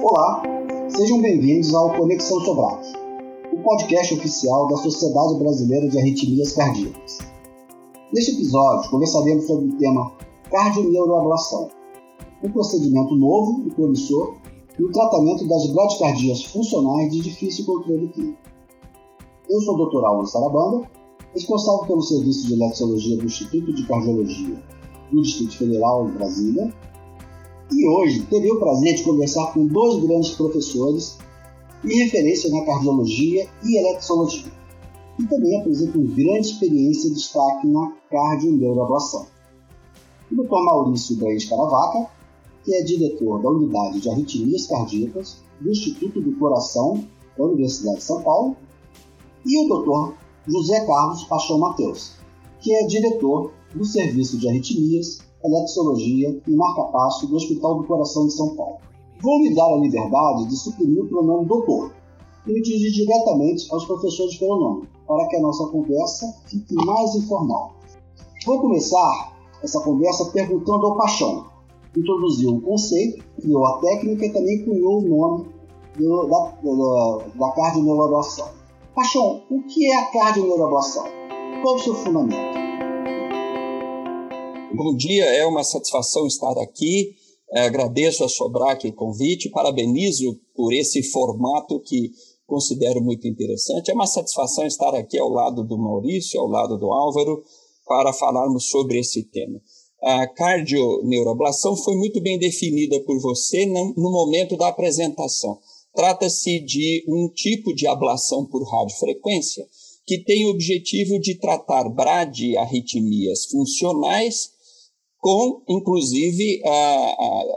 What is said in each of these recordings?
Olá, sejam bem-vindos ao Conexão Sobrac, o podcast oficial da Sociedade Brasileira de Arritmias Cardíacas. Neste episódio, conversaremos sobre o tema cardioneuroablação, um procedimento novo e promissor no tratamento das bradicardias funcionais de difícil controle clínico. Eu sou o Dr. Alan Sarabanda, responsável pelo serviço de eletrologia do Instituto de Cardiologia do Distrito Federal de Brasília e hoje terei o prazer de conversar com dois grandes professores e referências na cardiologia e eletrologia. E também apresentam grande experiência e destaque na cardioneuroablação. O Dr. Maurício Brains Caravaca, que é diretor da Unidade de Arritmias Cardíacas do Instituto do Coração da Universidade de São Paulo, e o Dr. José Carlos Paixão Mateus, que é diretor do Serviço de Arritmias Eletrologia e marca-passo do Hospital do Coração de São Paulo. Vou me dar a liberdade de suprimir o pronome doutor e me dirigir diretamente aos professores pelo nome, para que a nossa conversa fique mais informal. Vou começar essa conversa perguntando ao Paixão. Introduziu o conceito, criou a técnica e também cunhou o nome do, da, da, da cardioneuroablação. Paixão, o que é a cardioneuroablação? Qual o seu fundamento? Bom dia, é uma satisfação estar aqui. É, agradeço a Sobrac o convite, parabenizo por esse formato que considero muito interessante. É uma satisfação estar aqui ao lado do Maurício, ao lado do Álvaro, para falarmos sobre esse tema. A cardioneuroablação foi muito bem definida por você no momento da apresentação. Trata-se de um tipo de ablação por radiofrequência que tem o objetivo de tratar bradiarritmias funcionais com, inclusive, a,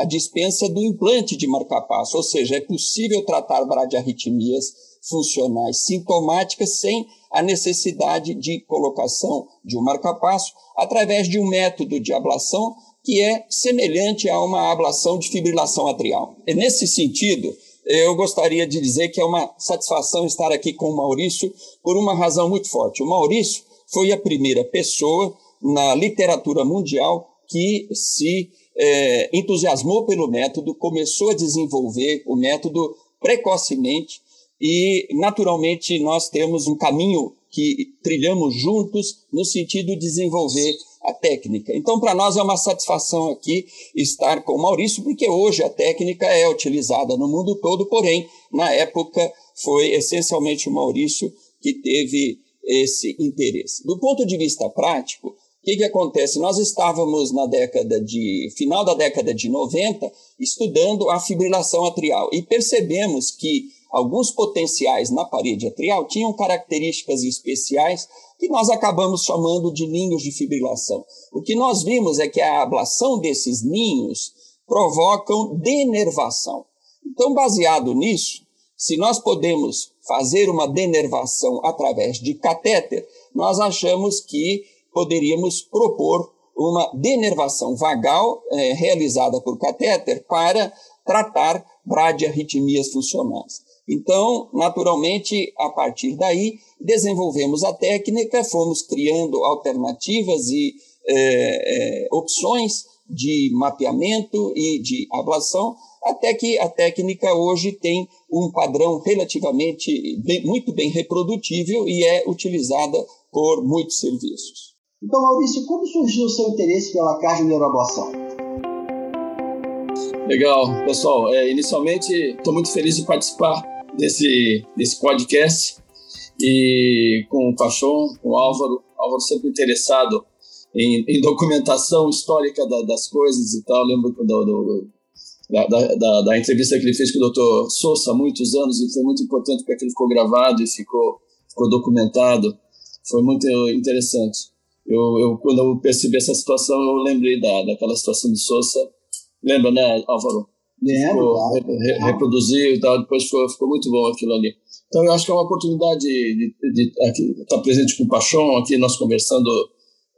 a, dispensa do implante de marcapasso, ou seja, é possível tratar bradiarritmias funcionais sintomáticas sem a necessidade de colocação de um marcapasso através de um método de ablação que é semelhante a uma ablação de fibrilação atrial. E nesse sentido, eu gostaria de dizer que é uma satisfação estar aqui com o Maurício por uma razão muito forte. O Maurício foi a primeira pessoa na literatura mundial que se é, entusiasmou pelo método, começou a desenvolver o método precocemente e, naturalmente, nós temos um caminho que trilhamos juntos no sentido de desenvolver a técnica. Então, para nós é uma satisfação aqui estar com o Maurício, porque hoje a técnica é utilizada no mundo todo, porém, na época foi essencialmente o Maurício que teve esse interesse. Do ponto de vista prático, que, que acontece? Nós estávamos na década de final da década de 90 estudando a fibrilação atrial e percebemos que alguns potenciais na parede atrial tinham características especiais que nós acabamos chamando de ninhos de fibrilação. O que nós vimos é que a ablação desses ninhos provocam denervação. Então, baseado nisso, se nós podemos fazer uma denervação através de catéter, nós achamos que poderíamos propor uma denervação vagal é, realizada por catéter para tratar bradiarritmias funcionais. Então, naturalmente, a partir daí, desenvolvemos a técnica, fomos criando alternativas e é, é, opções de mapeamento e de ablação, até que a técnica hoje tem um padrão relativamente bem, muito bem reprodutível e é utilizada por muitos serviços. Então, Maurício, como surgiu o seu interesse pela cardioneuroablação? Legal, pessoal. É, inicialmente, estou muito feliz de participar desse, desse podcast e com o Pachon, com o Álvaro. Álvaro sempre interessado em, em documentação histórica da, das coisas e tal. Lembro do, do, da, da, da, entrevista que ele fez com o Dr. Sousa há muitos anos e foi muito importante porque ele ficou gravado e ficou, ficou documentado. Foi muito interessante eu, eu, quando eu percebi essa situação, eu lembrei da, daquela situação de Sousa. Lembra, né, Álvaro? Lembro, re, re, reproduziu e tal, depois ficou, ficou muito bom aquilo ali. Então, eu acho que é uma oportunidade de, de, de estar presente com o Paixão, aqui nós conversando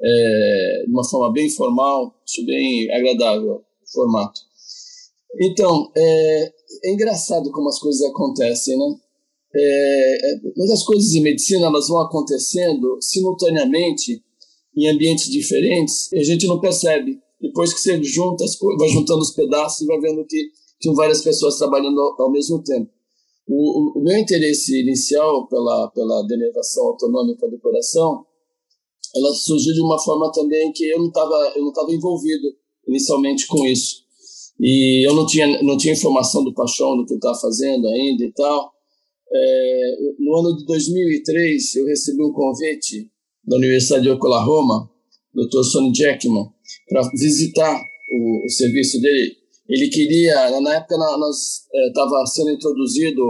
é, de uma forma bem informal, isso bem agradável, o formato. Então, é, é engraçado como as coisas acontecem, né? É, é mas as coisas em medicina elas vão acontecendo simultaneamente em ambientes diferentes, a gente não percebe. Depois que você junta, vai juntando os pedaços e vai vendo que tinham várias pessoas trabalhando ao, ao mesmo tempo. O, o, o, meu interesse inicial pela, pela denervação autonômica do coração, ela surgiu de uma forma também que eu não estava eu não envolvido inicialmente com isso. E eu não tinha, não tinha informação do Paixão, do que estava fazendo ainda e tal. É, no ano de 2003, eu recebi um convite da Universidade de Oklahoma, Dr. Sonny Jackman, para visitar o, o, serviço dele. Ele queria, na época nós estava é, sendo introduzido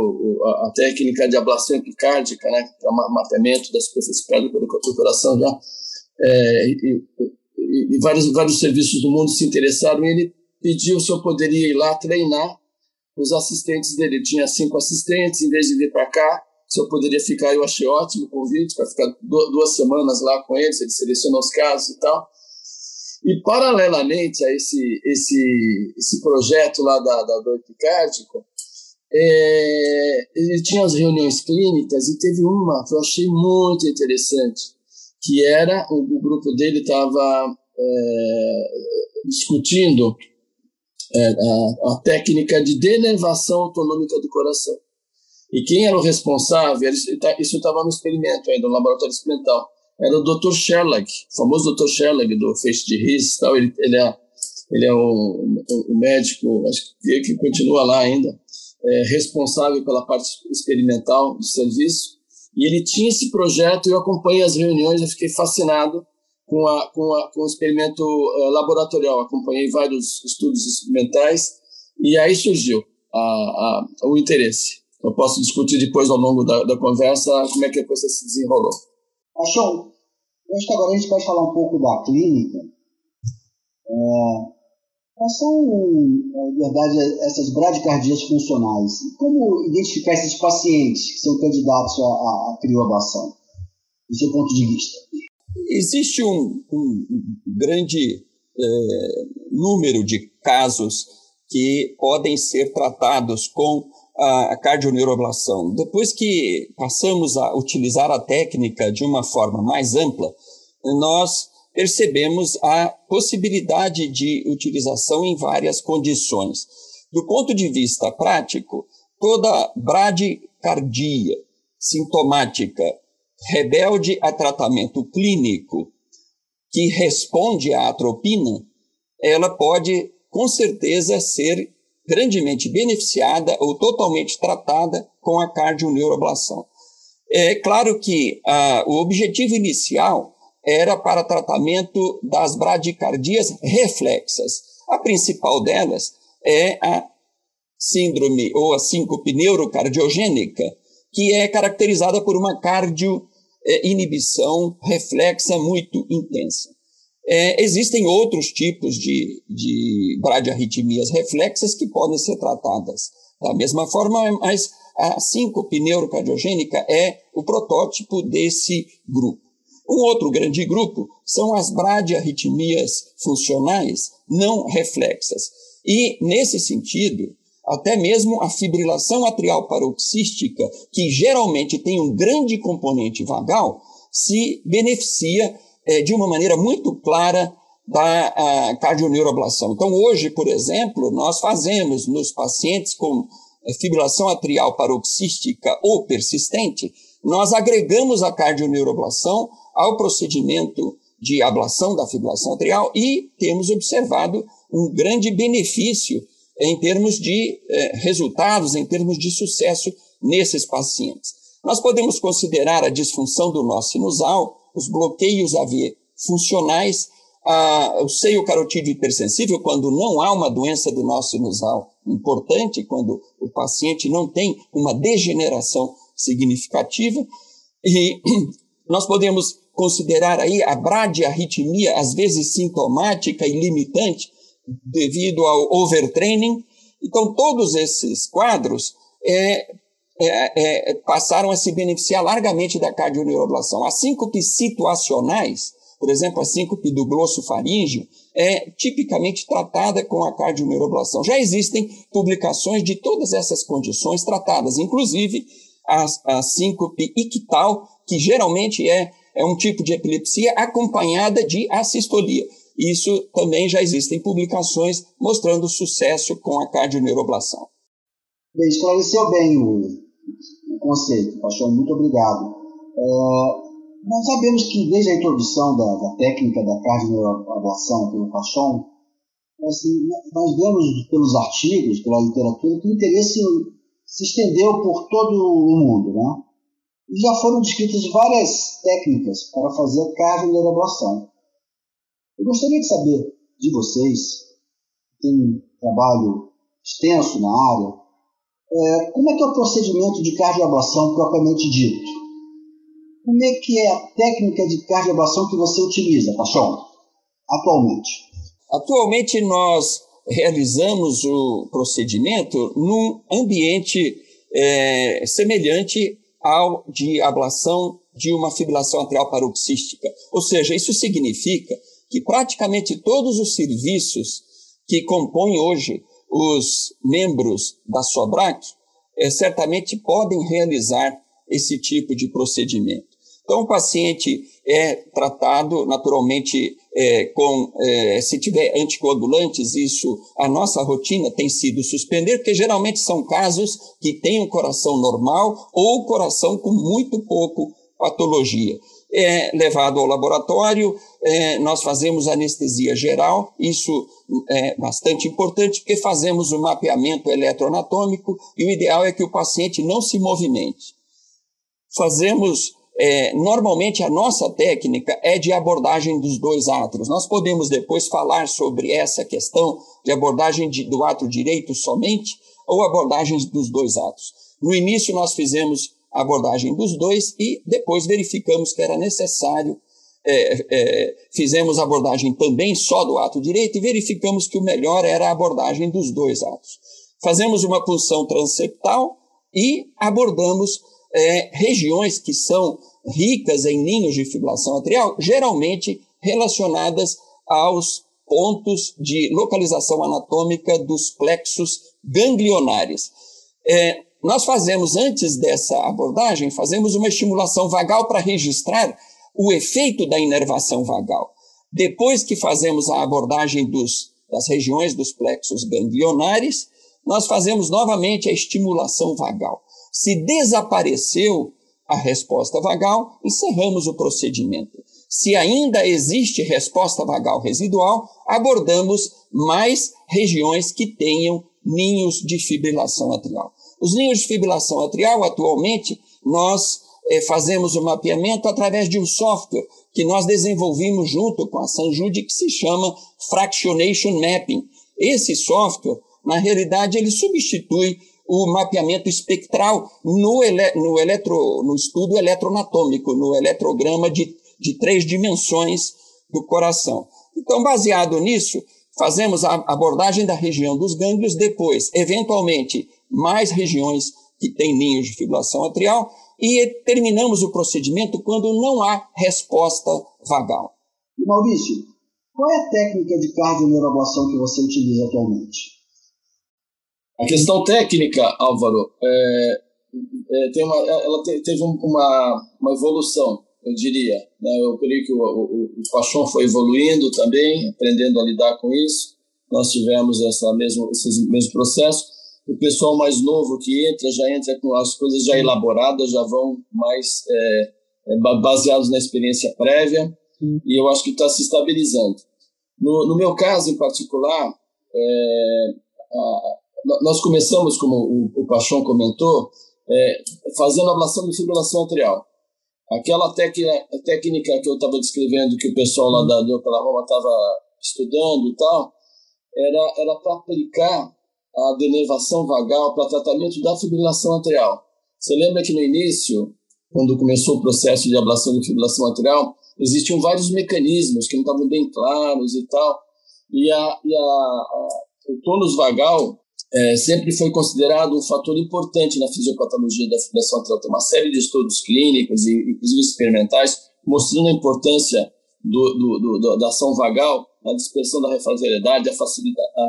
a, a, técnica de ablação epicárdica, né, para mapeamento da superfície cardíaca do coração já, é, e, e, e, vários, vários serviços do mundo se interessaram, e ele pediu se eu poderia ir lá treinar os assistentes dele. Ele tinha cinco assistentes, em vez de vir para cá, se eu poderia ficar, eu achei ótimo o convite para ficar duas semanas lá com eles, ele selecionou os casos e tal. E, paralelamente a esse, esse, esse projeto lá da, da do epicárdico, é, ele tinha as reuniões clínicas e teve uma que eu achei muito interessante, que era, o, o grupo dele estava é, discutindo é, a, a, técnica de denervação autonômica do coração. E quem era o responsável, tá, isso estava no experimento ainda, no laboratório experimental, era o Dr. Sherlock, o famoso Dr. Sherlock do Feixe de Riz, tal, ele, ele é, ele é médico, acho que, que continua lá ainda, é, responsável pela parte experimental do serviço, e ele tinha esse projeto, eu acompanhei as reuniões, eu fiquei fascinado com, a, com, a, com o experimento uh, laboratorial, acompanhei vários estudos experimentais, e aí surgiu a, a, o interesse. Eu posso discutir depois, ao longo da, da conversa, como é que a coisa se desenrolou. Achou? Eu acho que agora a gente pode falar um pouco da clínica. É, quais são, na verdade, essas bradicardias funcionais? Como identificar esses pacientes que são candidatos à, à, do seu ponto de vista? Existe um, um grande é, número de casos que podem ser tratados com a cardioneuroablação. Depois que passamos a utilizar a técnica de uma forma mais ampla, nós percebemos a possibilidade de utilização em várias condições. Do ponto de vista prático, toda bradicardia sintomática rebelde a tratamento clínico que responde à atropina, ela pode com certeza ser grandemente beneficiada ou totalmente tratada com a cardioneuroablação. É claro que ah, o objetivo inicial era para tratamento das bradicardias reflexas. A principal delas é a síndrome ou a síncope neurocardiogênica, que é caracterizada por uma cardioinibição reflexa muito intensa. É, existem outros tipos de, de bradiarritmias reflexas que podem ser tratadas da mesma forma, mas a síncope neurocardiogênica é o protótipo desse grupo. Um outro grande grupo são as bradiarritmias funcionais não reflexas. E, nesse sentido, até mesmo a fibrilação atrial paroxística, que geralmente tem um grande componente vagal, se beneficia é, de uma maneira muito clara da cardioneuroablação. Então, hoje, por exemplo, nós fazemos nos pacientes com é, fibrilação atrial paroxística ou persistente, nós agregamos a cardioneuroablação ao procedimento de ablação da fibrilação atrial e temos observado um grande benefício em termos de eh, resultados, em termos de sucesso nesses pacientes. Nós podemos considerar a disfunção do nó sinusal, os bloqueios AV funcionais, o seio carotídeo hipersensível, quando não há uma doença do nó sinusal importante, quando o paciente não tem uma degeneração significativa, e nós podemos considerar aí a bradiarritmia, às vezes sintomática e limitante, devido ao overtraining. Então, todos esses quadros é, é, é, passaram a se beneficiar largamente da cardioneuroablação. As síncopes situacionais, por exemplo, a síncope do glosso faríngeo, é tipicamente tratada com a cardioneuroablação. Já existem publicações de todas essas condições tratadas, inclusive a, a síncope ictal, que geralmente é, é um tipo de epilepsia acompanhada de assistolia. Isso também já existem publicações mostrando sucesso com a cardioneuroablação. Bem, esclareceu bem conceito, Paixão, muito obrigado. É, nós sabemos que desde a introdução da, da técnica da cardioneuroablação pelo Paixão, assim, nós vemos pelos artigos, pela literatura, que o interesse se estendeu por todo o mundo, né? E já foram descritas várias técnicas para fazer cardioneuroablação. Eu gostaria de saber de vocês, que tem um trabalho extenso na área, é, como é que é o procedimento de cardioablação propriamente dito? Como é que é a técnica de cardioablação que você utiliza, Paixão, atualmente? Atualmente nós realizamos o procedimento num ambiente é, semelhante ao de ablação de uma fibrilação atrial paroxística. Ou seja, isso significa que praticamente todos os serviços que compõem hoje os membros da SOBRAC é, certamente podem realizar esse tipo de procedimento. Então, o paciente é tratado naturalmente é, com, é, se tiver anticoagulantes, isso, a nossa rotina tem sido suspender, porque geralmente são casos que têm um coração normal ou coração com muito pouco patologia. É levado ao laboratório, é, nós fazemos anestesia geral, isso é bastante importante, porque fazemos o um mapeamento eletroanatômico e o ideal é que o paciente não se movimente. Fazemos é, normalmente a nossa técnica é de abordagem dos dois átrios. Nós podemos depois falar sobre essa questão de abordagem de, do átrio direito somente ou abordagens dos dois átrios. No início nós fizemos abordagem dos dois e depois verificamos que era necessário, é, é, fizemos abordagem também só do ato direito e verificamos que o melhor era a abordagem dos dois atos. Fazemos uma punção transeptal e abordamos é, regiões que são ricas em ninhos de fibrilação atrial, geralmente relacionadas aos pontos de localização anatômica dos plexos ganglionares. É, nós fazemos, antes dessa abordagem, fazemos uma estimulação vagal para registrar o efeito da inervação vagal. Depois que fazemos a abordagem dos, das regiões dos plexos ganglionares, nós fazemos novamente a estimulação vagal. Se desapareceu a resposta vagal, encerramos o procedimento. Se ainda existe resposta vagal residual, abordamos mais regiões que tenham ninhos de fibrilação atrial. Os ninhos de fibrilação atrial, atualmente, nós é, fazemos o mapeamento através de um software que nós desenvolvimos junto com a Sanjude, que se chama Fractionation Mapping. Esse software, na realidade, ele substitui o mapeamento espectral no, ele, no, eletro, no estudo eletronatômico, no eletrograma de, de três dimensões do coração. Então, baseado nisso, fazemos a abordagem da região dos gânglios, depois, eventualmente, mais regiões que têm ninhos de fibrilação atrial, e terminamos o procedimento quando não há resposta vagal. Maurício, qual é a técnica de cardioneuroablação que você utiliza atualmente? A questão técnica, Álvaro, é, é, tem uma, ela te, teve uma, uma evolução, eu diria. Né? Eu creio que o, o, o Pachon foi evoluindo também, aprendendo a lidar com isso. Nós tivemos essa mesmo, esse mesmo processo. O pessoal mais novo que entra, já entra com as coisas já elaboradas, já vão mais é, é baseados na experiência prévia, e eu acho que está se estabilizando. No, no meu caso em particular, é, a, nós começamos, como o, o Pachon comentou, é, fazendo ablação de fibrilação atrial. Aquela técnica que eu estava descrevendo, que o pessoal lá da, de Oklahoma estava estudando e tal, era, era para aplicar a denervação vagal para tratamento da fibrilação atrial. Você lembra que no início, quando começou o processo de ablação de fibrilação atrial, existiam vários mecanismos que não estavam bem claros e tal, e, a, e a, a, o tônus vagal é, sempre foi considerado um fator importante na fisiopatologia da fibrilação atrial. Tem uma série de estudos clínicos e, inclusive experimentais, mostrando a importância do, do, do, da ação vagal na dispersão da refrigeriedade, a, facilita, a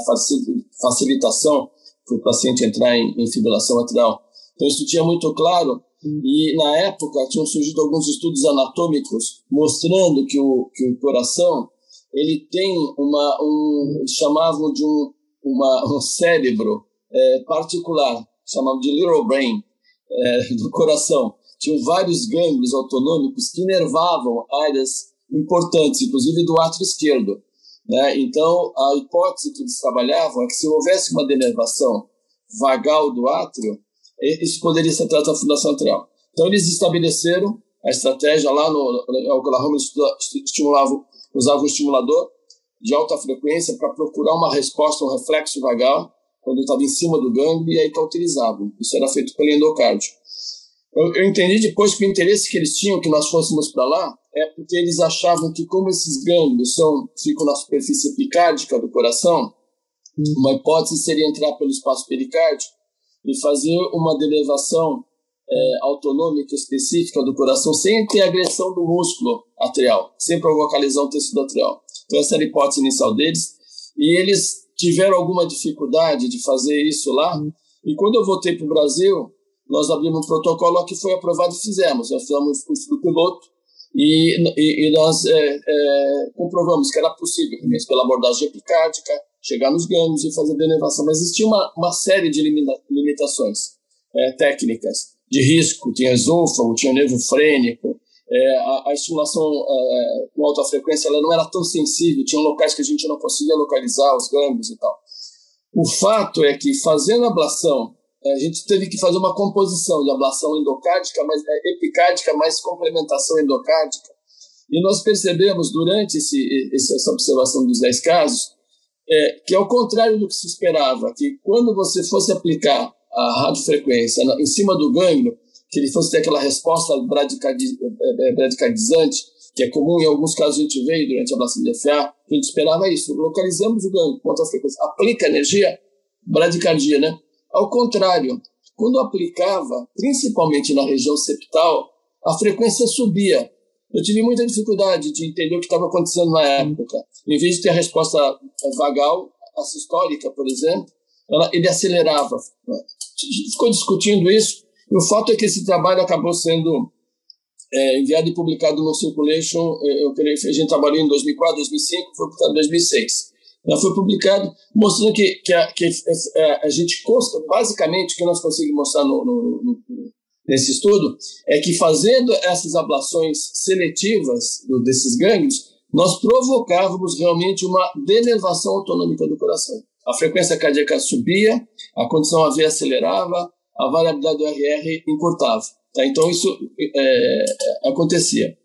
facilitação para o paciente entrar em, em fibrilação atrial. Então, isso tinha muito claro e, na época, tinham surgido alguns estudos anatômicos mostrando que o, que o coração ele tem uma, um, chamavam de um, uma, um cérebro é, particular, chamavam de little brain, é, do coração. Tinham vários gânglios autonômicos que inervavam áreas importantes, inclusive do átrio esquerdo. Né? Então, a hipótese que eles trabalhavam é que se houvesse uma denervação vagal do átrio, isso poderia ser tratado da fundação atrial. Então, eles estabeleceram a estratégia lá no, no Oklahoma, estimulavam, usavam um estimulador de alta frequência para procurar uma resposta, um reflexo vagal, quando estava em cima do gânglio, e aí utilizavam. Isso era feito pelo endocárdio. Eu, eu entendi depois que o interesse que eles tinham que nós fôssemos para lá é porque eles achavam que como esses gânglios são, ficam na superfície epicárdica do coração, uma hipótese seria entrar pelo espaço pericárdico e fazer uma derivação é, autonômica específica do coração sem ter agressão do músculo atrial, sem provocar lesão tecido atrial. Então essa era a hipótese inicial deles. E eles tiveram alguma dificuldade de fazer isso lá. E quando eu voltei para o Brasil nós abrimos um protocolo que foi aprovado e fizemos. Nós fizemos curso do piloto e, e, e nós é, é, comprovamos que era possível, mesmo pela abordagem epicárdica, chegar nos gânglios e fazer denervação. Mas existia uma, uma série de limitações é, técnicas de risco, tinha esôfago, tinha nervo frênico, é, a, a, estimulação é, com alta frequência ela não era tão sensível, tinha locais que a gente não conseguia localizar os gânglios e tal. O fato é que fazendo ablação a gente teve que fazer uma composição de ablação endocárdica, mais, é, epicárdica, mais complementação endocárdica. E nós percebemos durante esse, essa observação dos 10 casos é, que, ao contrário do que se esperava, que quando você fosse aplicar a radiofrequência em cima do gânglio, que ele fosse ter aquela resposta é, é, bradicardizante, que é comum em alguns casos a gente veio durante a ablação de FA, a gente esperava isso. Localizamos o gânglio com alta frequência, aplica energia, bradicardia, né? Ao contrário, quando aplicava, principalmente na região septal, a frequência subia. Eu tive muita dificuldade de entender o que estava acontecendo na época. Em vez de ter a resposta vagal, a sistólica, por exemplo, ela, ele acelerava. Ficou discutindo isso, e o fato é que esse trabalho acabou sendo é, enviado e publicado no Circulation. Eu creio a gente trabalhou em 2004, 2005, foi publicado em 2006. Ela foi publicado mostrando que, que, a, que a, é, é, a, gente consta, basicamente, o que nós conseguimos mostrar no, no, no, nesse estudo é que fazendo essas ablações seletivas desses gânglios, nós provocávamos realmente uma denervação autonômica do coração. A frequência cardíaca subia, a condição AV acelerava, a variabilidade do RR encurtava. Tá? Então, isso é, acontecia.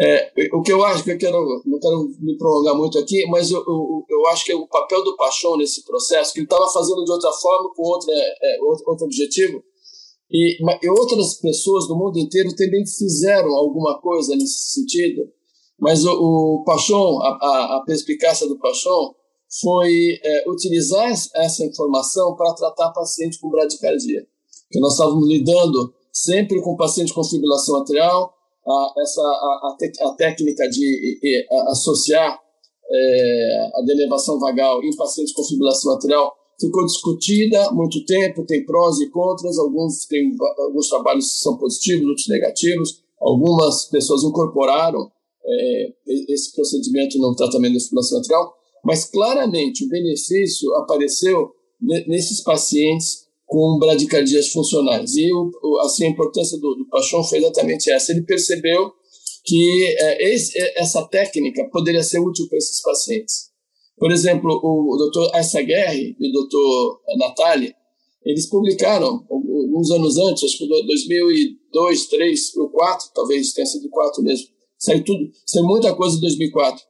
É, o que eu acho, que eu quero, não quero me prolongar muito aqui, mas eu, eu, eu acho que o papel do Paixão nesse processo, que ele estava fazendo de outra forma, com outra, é, outro, outro objetivo, e, e, outras pessoas do mundo inteiro também fizeram alguma coisa nesse sentido, mas o, o Paixão, a, a, a perspicácia do Paixão, foi é, utilizar essa informação para tratar paciente com bradicardia. Que nós estávamos lidando sempre com paciente com fibrilação atrial, a, essa, a, a, a técnica de a, associar é, a denervação vagal em pacientes com fibrilação atrial ficou discutida há muito tempo, tem prós e contras, alguns, tem, alguns trabalhos são positivos, outros negativos, algumas pessoas incorporaram é, esse procedimento no tratamento da fibrilação atrial, mas claramente o benefício apareceu nesses pacientes com bradicardias funcionais. E o, assim, a importância do, do Pachon foi exatamente essa. Ele percebeu que é, esse, é, essa técnica poderia ser útil para esses pacientes. Por exemplo, o, o Dr. Aissaguerre e o Dr. Natália, eles publicaram alguns anos antes, acho que 2002, 2003, 2004, talvez tenha sido 2004 mesmo. Saiu tudo, saiu muita coisa em 2004.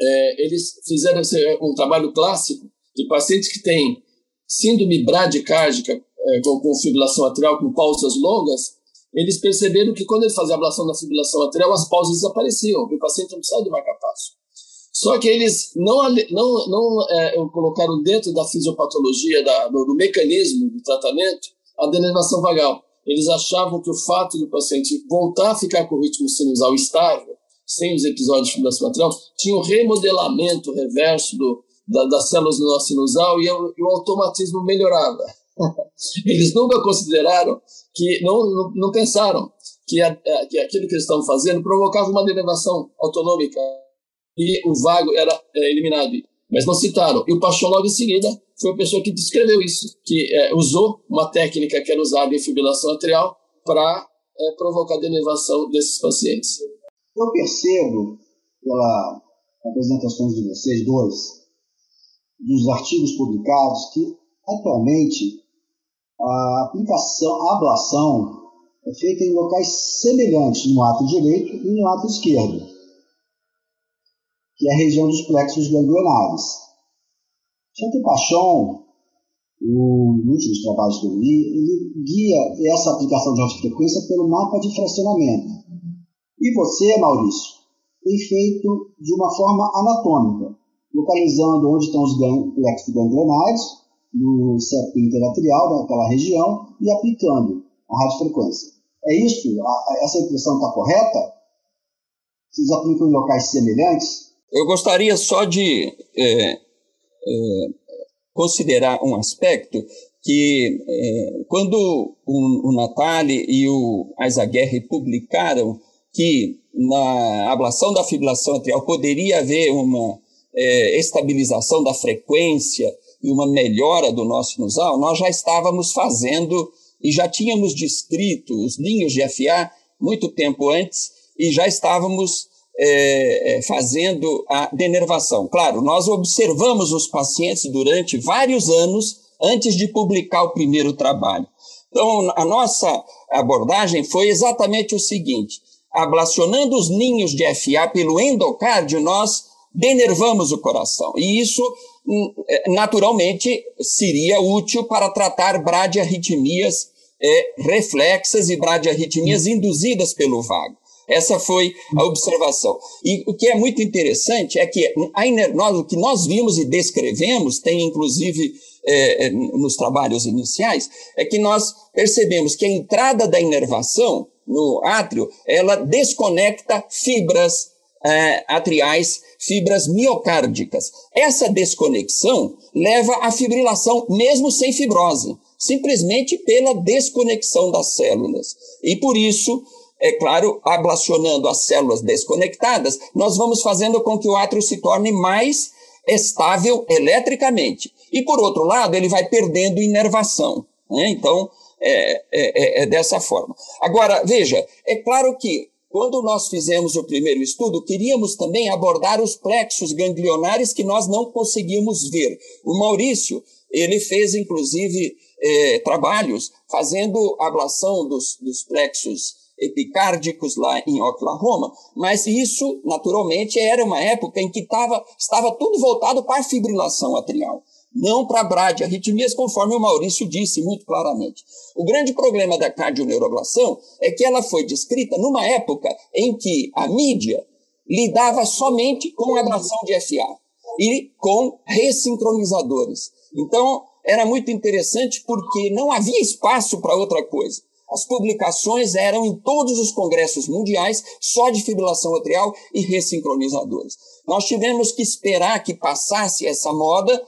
É, eles fizeram um trabalho clássico de pacientes que têm síndrome bradicárdica, é, com, com fibrilação atrial, com pausas longas, eles perceberam que quando ele fazia a ablação da fibrilação atrial, as pausas desapareciam, o paciente não precisava de marca passo. Só que eles não, não, não é, colocaram dentro da fisiopatologia, da, do, do, mecanismo do tratamento, a denervação vagal. Eles achavam que o fato do paciente voltar a ficar com o ritmo sinusal estável, sem os episódios de fibrilação atrial, tinha um remodelamento reverso do, da, das células do nosso sinusal e, e o automatismo melhorava. Eles nunca consideraram que, não, não, não pensaram que, a, que aquilo que eles estavam fazendo provocava uma denervação autonômica e o vago era é, eliminado. Mas não citaram. E o Paixão, logo em seguida, foi a pessoa que descreveu isso, que é, usou uma técnica que era usada em fibrilação atrial para é, provocar a denervação desses pacientes. Eu percebo, pelas apresentações de vocês dois, dos artigos publicados, que atualmente a aplicação, a ablação é feita em locais semelhantes no ato direito e no ato esquerdo, que é a região dos plexos ganglionares. Santo Pachon, nos últimos trabalhos que eu li, ele guia essa aplicação de radiofrequência pelo mapa de fracionamento. E você, Maurício, tem feito de uma forma anatômica, localizando onde estão os ganglionares, no septo interatrial, naquela região, e aplicando a radiofrequência. É isso? A, essa impressão está correta? Vocês aplicam em locais semelhantes? Eu gostaria só de é, é, considerar um aspecto que é, quando o, o Natali e o Aizaguerre publicaram que na ablação da fibrilação atrial poderia haver uma é, estabilização da frequência e uma melhora do nosso nasal, nós já estávamos fazendo e já tínhamos descrito os ninhos de FA muito tempo antes e já estávamos é, é, fazendo a denervação. Claro, nós observamos os pacientes durante vários anos antes de publicar o primeiro trabalho. Então, a nossa abordagem foi exatamente o seguinte: ablacionando os ninhos de FA pelo endocárdio, nós denervamos o coração. E isso, hum, é, naturalmente, seria útil para tratar bradiarritmias é, reflexas e bradiarritmias induzidas pelo vago. Essa foi a observação. E o que é muito interessante é que a nós, o que nós vimos e descrevemos, tem inclusive é, é, nos trabalhos iniciais, é que nós percebemos que a entrada da inervação no átrio, ela desconecta fibras é, atriais, fibras miocárdicas. Essa desconexão leva à fibrilação, mesmo sem fibrose, simplesmente pela desconexão das células. E por isso, é claro, ablacionando as células desconectadas, nós vamos fazendo com que o átrio se torne mais estável eletricamente. E por outro lado, ele vai perdendo inervação. Né? Então, é, é, é, é dessa forma. Agora, veja, é claro que quando nós fizemos o primeiro estudo, queríamos também abordar os plexos ganglionares que nós não conseguimos ver. O Maurício, ele fez inclusive eh, trabalhos fazendo ablação dos, dos plexos epicárdicos lá em Oklahoma, mas isso, naturalmente, era uma época em que tava, estava tudo voltado para a fibrilação atrial não para bradiarritmias, conforme o Maurício disse muito claramente. O grande problema da cardioneuroablação é que ela foi descrita numa época em que a mídia lidava somente com ablação de FA e com ressincronizadores. Então, era muito interessante porque não havia espaço para outra coisa. As publicações eram em todos os congressos mundiais só de fibrilação atrial e ressincronizadores. Nós tivemos que esperar que passasse essa moda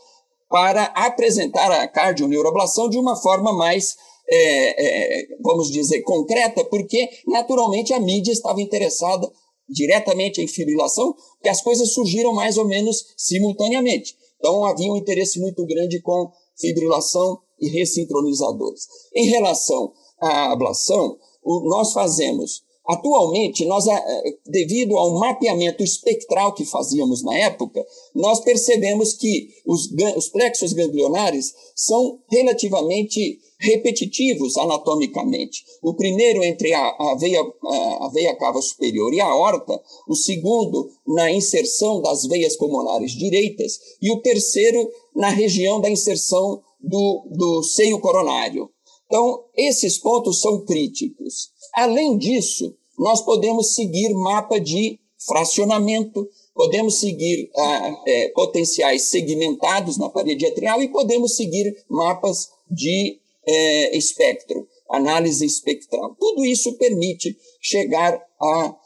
para apresentar a cardioneuroablação de uma forma mais, é, é, vamos dizer, concreta, porque naturalmente a mídia estava interessada diretamente em fibrilação, porque as coisas surgiram mais ou menos simultaneamente. Então havia um interesse muito grande com fibrilação e ressincronizadores. Em relação à ablação, nós fazemos Atualmente, nós, eh, devido ao mapeamento espectral que fazíamos na época, nós percebemos que os, os plexos ganglionares são relativamente repetitivos anatomicamente. O primeiro entre a, a, veia, a veia cava superior e a aorta, o segundo na inserção das veias pulmonares direitas e o terceiro na região da inserção do, do seio coronário. Então, esses pontos são críticos. Além disso, nós podemos seguir mapa de fracionamento, podemos seguir ah, é, potenciais segmentados na parede atrial e podemos seguir mapas de é, espectro, análise espectral. Tudo isso permite chegar à,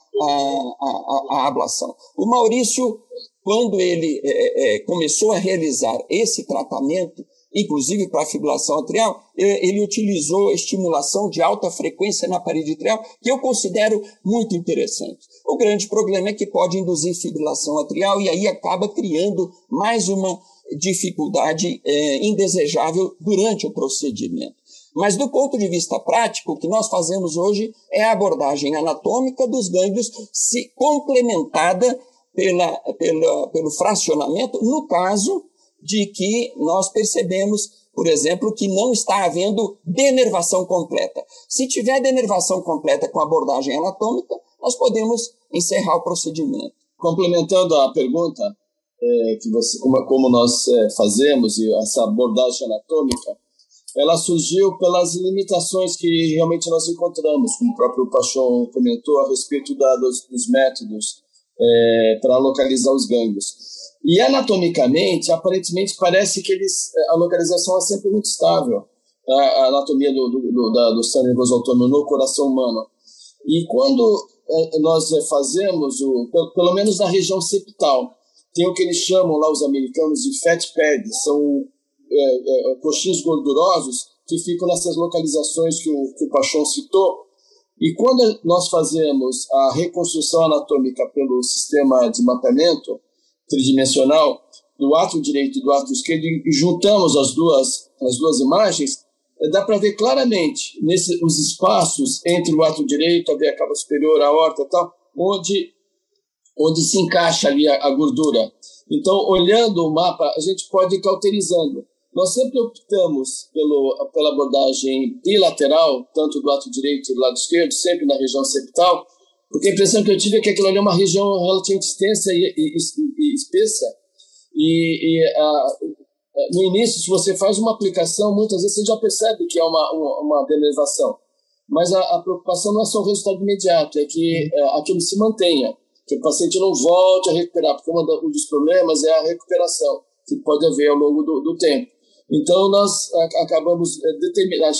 ablação. O Maurício, quando ele é, é, começou a realizar esse tratamento, inclusive para a fibrilação atrial, ele utilizou estimulação de alta frequência na parede atrial, que eu considero muito interessante. O grande problema é que pode induzir fibrilação atrial e aí acaba criando mais uma dificuldade é, indesejável durante o procedimento. Mas do ponto de vista prático, o que nós fazemos hoje é a abordagem anatômica dos gânglios se complementada pela, pela, pelo fracionamento, no caso de que nós percebemos, por exemplo, que não está havendo denervação completa. Se tiver denervação completa com abordagem anatômica, nós podemos encerrar o procedimento. Complementando a pergunta, é, que você, como, como nós é, fazemos, e essa abordagem anatômica, ela surgiu pelas limitações que realmente nós encontramos, como o próprio Pachon comentou a respeito da, dos, dos métodos é, para localizar os gânglios. E anatomicamente, aparentemente, parece que eles, é, a localização é sempre muito estável, a, anatomia do, do, do, da, do nervoso autônomo no coração humano. E quando é, nós é, fazemos, o, pelo, pelo, menos na região septal, tem o que eles chamam lá, os americanos, de fat pads, são é, é, coxins gordurosos que ficam nessas localizações que o, que o Pachon citou, e quando nós fazemos a reconstrução anatômica pelo sistema de mapeamento tridimensional do ato direito e do ato esquerdo e juntamos as duas, as duas imagens, eh, dá para ver claramente nesse, os espaços entre o ato direito, a veia cava superior, a aorta e tal, onde, onde se encaixa ali a, a gordura. Então, olhando o mapa, a gente pode ir cauterizando. Nós sempre optamos pelo, pela abordagem bilateral, tanto do lado direito e do lado esquerdo, sempre na região septal, porque a impressão que eu tive é que aquilo ali é uma região relativamente extensa e, e, e espessa. E, e a, no início, se você faz uma aplicação, muitas vezes você já percebe que é uma, uma, uma. Mas a, a, preocupação não é só o resultado imediato, é que é, aquilo se mantenha, que o paciente não volte a recuperar, porque um dos problemas é a recuperação, que pode haver ao longo do, do tempo. Então, nós acabamos é, determinando,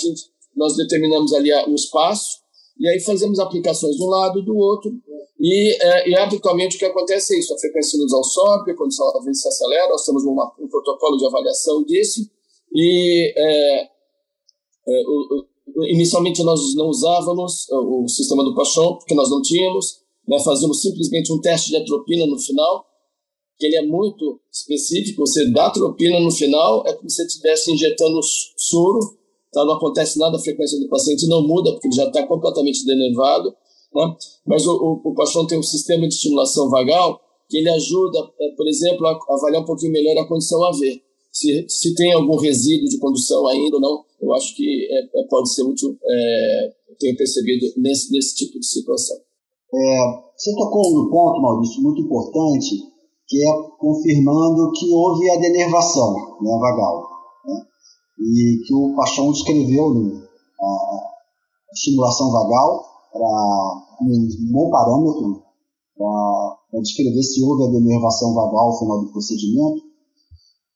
nós determinamos ali o espaço, e aí fazemos aplicações de um lado do outro, e, é, e habitualmente o que acontece é isso, a frequência sinusal sobe, quando a vezes se acelera, nós temos uma, um protocolo de avaliação disso, e é, é, o, o, inicialmente nós não usávamos o, o sistema do Pachon, porque nós não tínhamos, né, fazíamos simplesmente um teste de atropina no final, que ele é muito específico, você dá atropina no final, é como se você estivesse injetando soro, tá? não acontece nada, a frequência do paciente não muda, porque ele já está completamente denervado, né? mas o, o, o paciente tem um sistema de estimulação vagal que ele ajuda, é, por exemplo, a avaliar um pouquinho melhor a condição AV. Se, se tem algum resíduo de condução ainda ou não, eu acho que é, é, pode ser útil, é, tenho percebido, nesse, nesse tipo de situação. É, você tocou no ponto, Maurício, muito importante, que é confirmando que houve a denervação né, vagal. E que o Paixão descreveu né, a estimulação vagal para um bom parâmetro para descrever se houve a denervação vagal ao final do procedimento.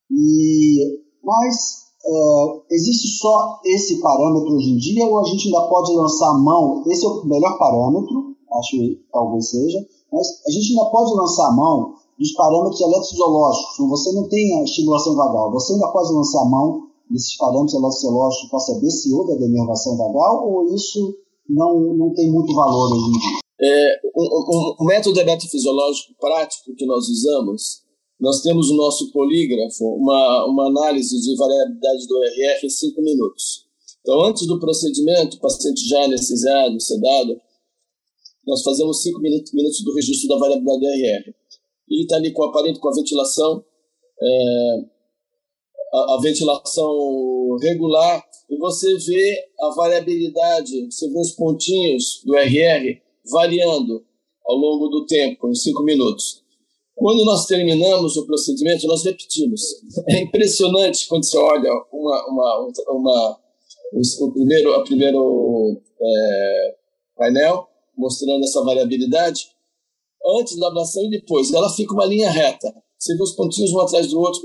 E, mas é, existe só esse parâmetro hoje em dia ou a gente ainda pode lançar a mão? Esse é o melhor parâmetro, acho que talvez seja, mas a gente ainda pode lançar a mão dos parâmetros eletrofisiológicos. Você não tem a estimulação vagal, você ainda pode lançar a mão desses parâmetros eletrofisiológicos para saber se houve a denervação vagal ou isso não, não tem muito valor hoje em dia? É, um, um, um, método eletrofisiológico prático que nós usamos, nós temos o nosso polígrafo, uma, uma análise de variabilidade do RR em 5 minutos. Então, antes do procedimento, o paciente já anestesiado, sedado, nós fazemos 5 minutos, minutos do registro da variabilidade do RR ele está ali com o aparelho, com a ventilação, é, a, a, ventilação regular, e você vê a variabilidade, você vê os pontinhos do RR variando ao longo do tempo, em cinco minutos. Quando nós terminamos o procedimento, nós repetimos. É impressionante quando você olha uma, uma, uma, o primeiro, a primeiro é, painel mostrando essa variabilidade antes da ablação e depois. Ela fica uma linha reta. Você vê os pontinhos um atrás do outro,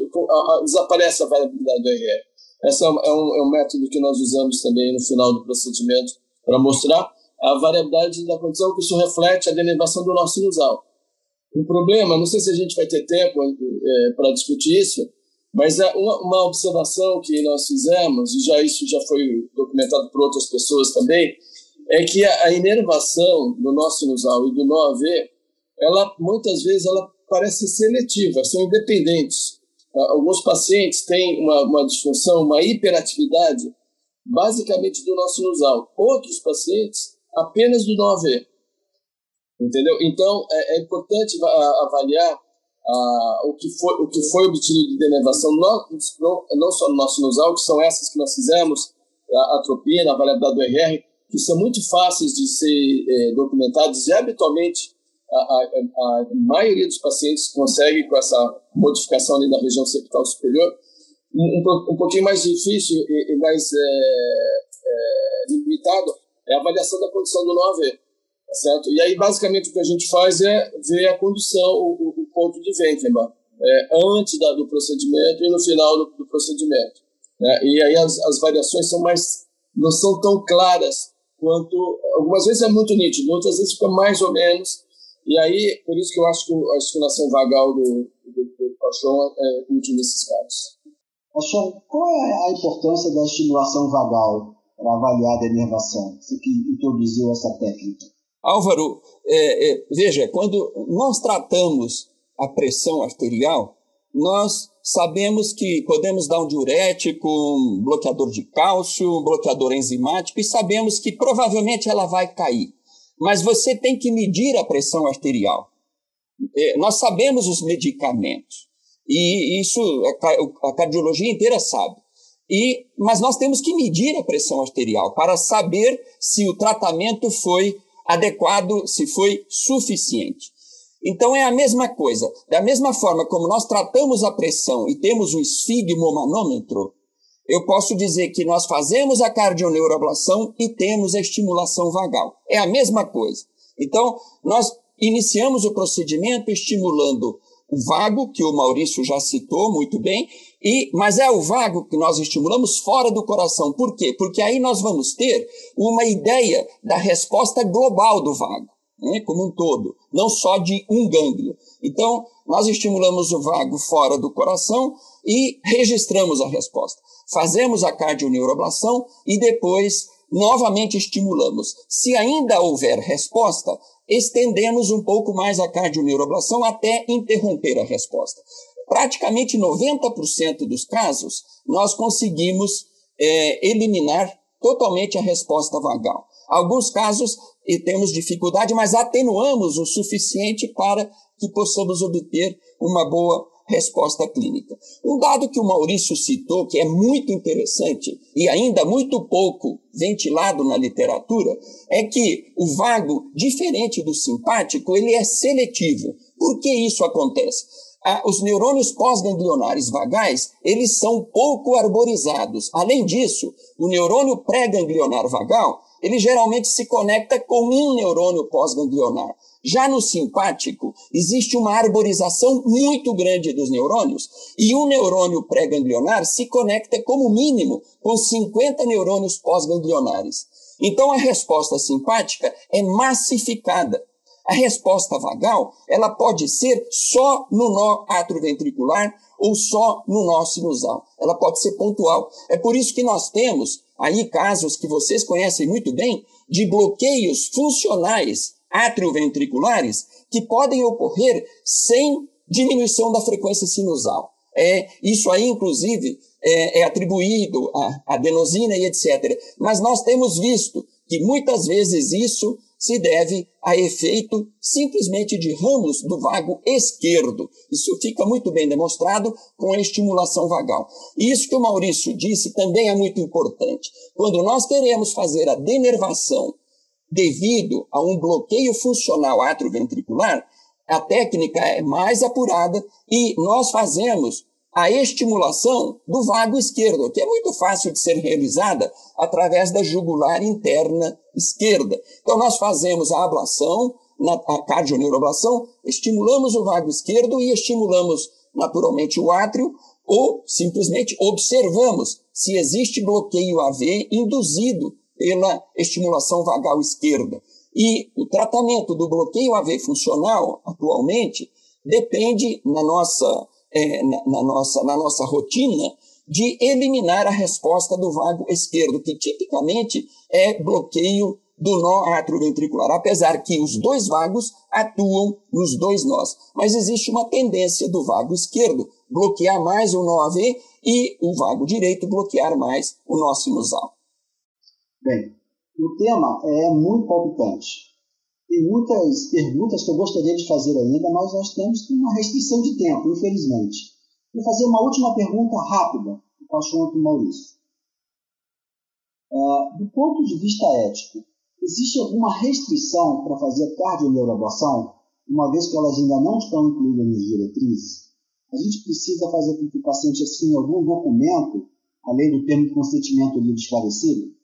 desaparece a variabilidade do RR. Esse é um, é um, é um método que nós usamos também no final do procedimento para mostrar a variabilidade da condição que isso reflete a denervação do nosso sinusal. O problema, não sei se a gente vai ter tempo é, para discutir isso, Mas é uma, uma observação que nós fizemos, e já isso já foi documentado por outras pessoas também, é que a, inervação do nosso sinusal e do nó AV, ela muitas vezes ela parece seletiva, são independentes. Alguns pacientes têm uma, uma disfunção, uma hiperatividade, basicamente do nosso sinusal. Outros pacientes apenas do nó AV. Entendeu? Então, é, é importante avaliar o, que foi, o que foi obtido de denervação, não, não, não só no nosso sinusal, que são essas que nós fizemos, a atropina, a variabilidade do RR, que são muito fáceis de ser é, documentados e habitualmente a, a, a, maioria dos pacientes consegue com essa modificação ali da região septal superior. Um, um, um pouquinho mais difícil e, e mais é, é, limitado é a avaliação da condição do 9 certo? E aí, basicamente, o que a gente faz é ver a condição, o, o ponto de Wenckmann, é, antes da, do procedimento e no final do, do procedimento. Né? E aí as, as variações são mais, não são tão claras quanto, algumas vezes é muito nítido, outras vezes fica mais ou menos, e aí, por isso que eu acho que a estimulação vagal do, do, do Pachon é útil nesses casos. Pachon, qual é a importância da estimulação vagal para avaliar a denervação? Você que introduziu essa técnica. Álvaro, é, é, veja, quando nós tratamos a pressão arterial, nós sabemos que podemos dar um diurético, um bloqueador de cálcio, um bloqueador enzimático, e sabemos que provavelmente ela vai cair. Mas você tem que medir a pressão arterial. É, nós sabemos os medicamentos, e isso a cardiologia inteira sabe. E, mas nós temos que medir a pressão arterial para saber se o tratamento foi adequado, se foi suficiente. Então é a mesma coisa. Da mesma forma como nós tratamos a pressão e temos o esfigmomanômetro, eu posso dizer que nós fazemos a cardioneuroablação e temos a estimulação vagal. É a mesma coisa. Então, nós iniciamos o procedimento estimulando o vago, que o Maurício já citou muito bem, e, mas é o vago que nós estimulamos fora do coração. Por quê? Porque aí nós vamos ter uma ideia da resposta global do vago, né, como um todo, não só de um gânglio. Então, nós estimulamos o vago fora do coração e registramos a resposta. Fazemos a cardioneuroablação e depois novamente estimulamos. Se ainda houver resposta, estendemos um pouco mais a cardioneuroablação até interromper a resposta. Praticamente 90% dos casos, nós conseguimos é, eliminar totalmente a resposta vagal. Alguns casos temos dificuldade, mas atenuamos o suficiente para que possamos obter uma boa resposta clínica. Um dado que o Maurício citou, que é muito interessante e ainda muito pouco ventilado na literatura, é que o vago, diferente do simpático, ele é seletivo. Por que isso acontece? Ah, os neurônios pós-ganglionares vagais, eles são pouco arborizados. Além disso, o neurônio pré-ganglionar vagal, ele geralmente se conecta com um neurônio pós-ganglionar. Já no simpático, existe uma arborização muito grande dos neurônios e um neurônio pré-ganglionar se conecta como mínimo com 50 neurônios pós-ganglionares. Então a resposta simpática é massificada. A resposta vagal, ela pode ser só no nó atroventricular ou só no nó sinusal. Ela pode ser pontual. É por isso que nós temos aí casos que vocês conhecem muito bem de bloqueios funcionais atrioventriculares que podem ocorrer sem diminuição da frequência sinusal. É, isso aí, inclusive, é, é atribuído à adenosina e etc. Mas nós temos visto que muitas vezes isso se deve a efeito simplesmente de ramos do vago esquerdo. Isso fica muito bem demonstrado com a estimulação vagal. E isso que o Maurício disse também é muito importante. Quando nós queremos fazer a denervação devido a um bloqueio funcional atrioventricular, a técnica é mais apurada e nós fazemos a estimulação do vago esquerdo, que é muito fácil de ser realizada através da jugular interna esquerda. Então, nós fazemos a ablação, a cardioneuroablação, estimulamos o vago esquerdo e estimulamos naturalmente o átrio, ou simplesmente observamos se existe bloqueio AV induzido pela estimulação vagal esquerda. E o tratamento do bloqueio AV funcional, atualmente, depende, na nossa é, na, na, nossa, na nossa rotina de eliminar a resposta do vago esquerdo, que tipicamente é bloqueio do nó atrioventricular, apesar que os dois vagos atuam nos dois nós. Mas existe uma tendência do vago esquerdo bloquear mais o nó AV e o vago direito bloquear mais o nó sinusal. Bem, o tema é muito palpitante. Tem muitas perguntas que eu gostaria de fazer ainda, mas nós temos uma restrição de tempo, infelizmente. Vou fazer uma última pergunta rápida para o assunto Maurício. Uh, do ponto de vista ético, existe alguma restrição para fazer cardioneuroablação, uma vez que elas ainda não estão incluídas nas diretrizes? A gente precisa fazer com que o paciente assine algum documento, além do termo de consentimento livre esclarecido?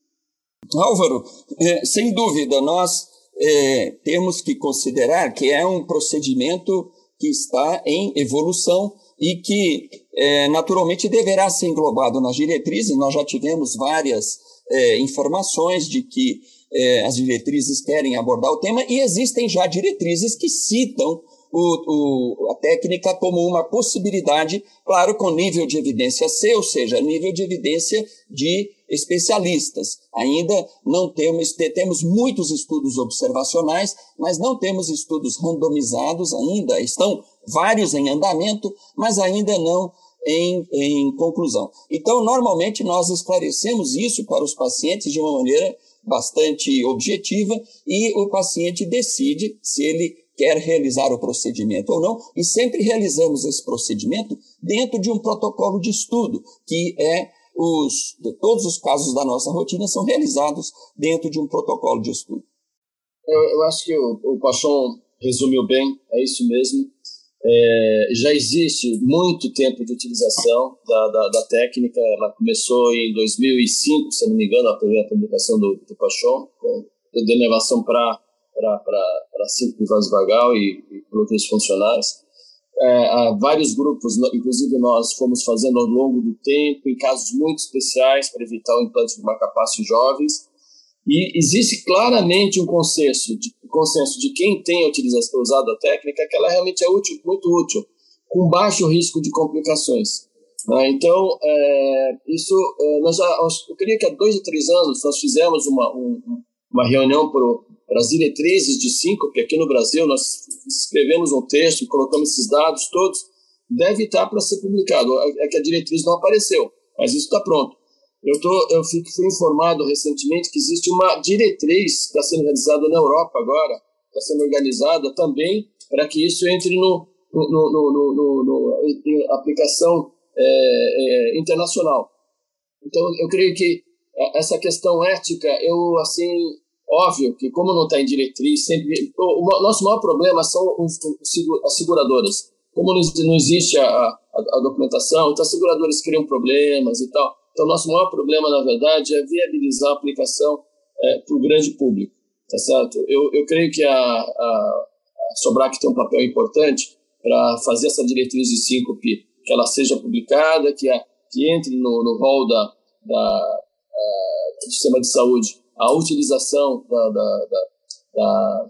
Álvaro, é, sem dúvida, nós é, temos que considerar que é um procedimento que está em evolução e que é, naturalmente deverá ser englobado nas diretrizes. Nós já tivemos várias é, informações de que é, as diretrizes querem abordar o tema e existem já diretrizes que citam o, o, a técnica como uma possibilidade, claro, com nível de evidência C, ou seja, nível de evidência de especialistas. Ainda não temos, temos muitos estudos observacionais, mas não temos estudos randomizados ainda. Estão vários em andamento, mas ainda não em, em conclusão. Então, normalmente, nós esclarecemos isso para os pacientes de uma maneira bastante objetiva e o paciente decide se ele quer realizar o procedimento ou não, e sempre realizamos esse procedimento dentro de um protocolo de estudo, que é os, todos os casos da nossa rotina são realizados dentro de um protocolo de estudo. Eu, eu acho que o, o Pachon resumiu bem, é isso mesmo. É, já existe muito tempo de utilização da, da, da, técnica. Ela começou em 2005, se não me engano, a primeira publicação do, do Pachon, com denervação para síntese vasovagal e, e bloqueios funcionais. É, vários grupos, inclusive nós fomos fazendo ao longo do tempo, em casos muito especiais, para evitar o implante de marcapasso em jovens. E existe claramente um consenso de, consenso de quem tem utilizado, usado a técnica que ela realmente é útil, muito útil, com baixo risco de complicações. Né? Então, é, isso, é, nós eu queria que há dois ou três anos nós fizemos uma, um, uma reunião para as diretrizes de síncope aqui no Brasil, nós escrevemos um texto, colocamos esses dados todos, deve estar para ser publicado. É, é que a diretriz não apareceu, mas isso está pronto. Eu, tô, eu fui, informado recentemente que existe uma diretriz que está sendo realizada na Europa agora, está sendo organizada também para que isso entre no, no, no, no, no aplicação é, é, internacional. Então, eu creio que essa questão ética, eu, assim, óbvio que como não está em diretriz, sempre, o, o, nosso maior problema são os, as seguradoras. Como não, existe a, a, a documentação, então as seguradoras criam problemas e tal. Então, nosso maior problema, na verdade, é viabilizar a aplicação é, para o grande público, tá certo? Eu, eu creio que a, a, a Sobrac tem um papel importante para fazer essa diretriz de síncope, que ela seja publicada, que, a, que entre no, no rol da, da, do sistema de saúde a utilização da, da, da, da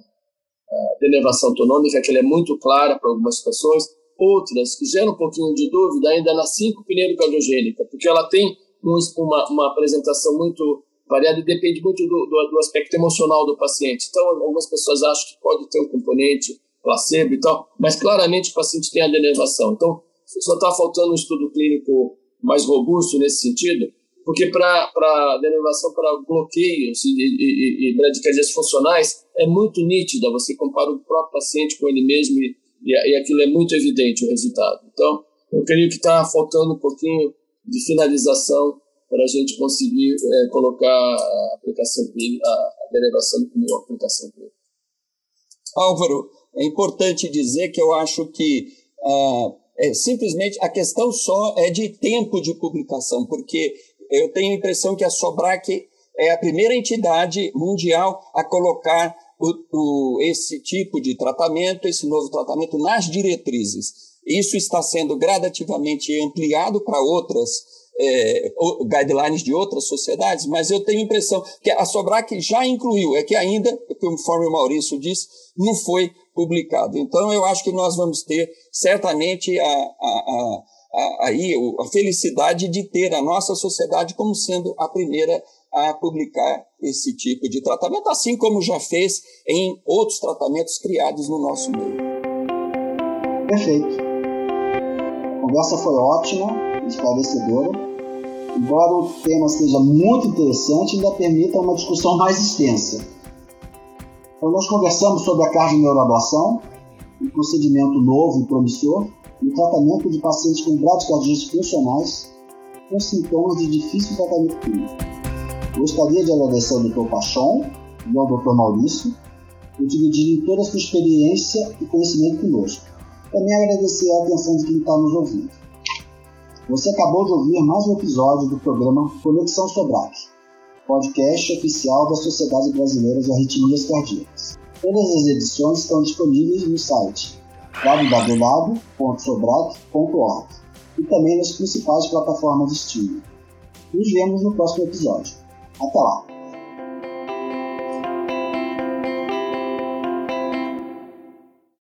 denervação autonômica, que ela é muito clara para algumas situações, outras que geram um pouquinho de dúvida ainda na 5 cardiogênica, porque ela tem um, uma, uma apresentação muito variada e depende muito do, do, do, aspecto emocional do paciente. Então, algumas pessoas acham que pode ter um componente placebo e tal, mas claramente o paciente tem a denervação. Então, só está faltando um estudo clínico mais robusto nesse sentido, porque para denervação para bloqueios e, e, e, funcionais é muito nítida, você compara o próprio paciente com ele mesmo e, e, aquilo é muito evidente o resultado. Então, eu creio que está faltando um pouquinho de finalização para a gente conseguir é, colocar a aplicação a, a derivação como aplicação clínica. Álvaro, é importante dizer que eu acho que ah, é, simplesmente a questão só é de tempo de publicação, porque eu tenho a impressão que a Sobrac é a primeira entidade mundial a colocar o, o, esse tipo de tratamento, esse novo tratamento nas diretrizes. Isso está sendo gradativamente ampliado para outras é, guidelines de outras sociedades, mas eu tenho a impressão que a Sobrac já incluiu, é que ainda, conforme o Maurício disse, não foi publicado. Então, eu acho que nós vamos ter certamente a, a, a, aí a felicidade de ter a nossa sociedade como sendo a primeira a publicar esse tipo de tratamento, assim como já fez em outros tratamentos criados no nosso meio. Perfeito. A conversa foi ótima, esclarecedora. Embora o tema seja muito interessante, ainda permita uma discussão mais extensa. Então, nós conversamos sobre a cardio-neuroablação, um procedimento novo e promissor, e o tratamento de pacientes com bradicardias funcionais com sintomas de difícil tratamento clínico. Gostaria de agradecer ao Dr. Pachon e ao Dr. Maurício por dividirem toda a sua experiência e conhecimento conosco. Também agradecer a atenção de quem está nos ouvindo. Você acabou de ouvir mais um episódio do programa Conexão Sobrac, podcast oficial da Sociedade Brasileira de Arritmias Cardíacas. Todas as edições estão disponíveis no site www.sobrac.org e também nas principais plataformas de streaming. Nos vemos no próximo episódio. Até lá!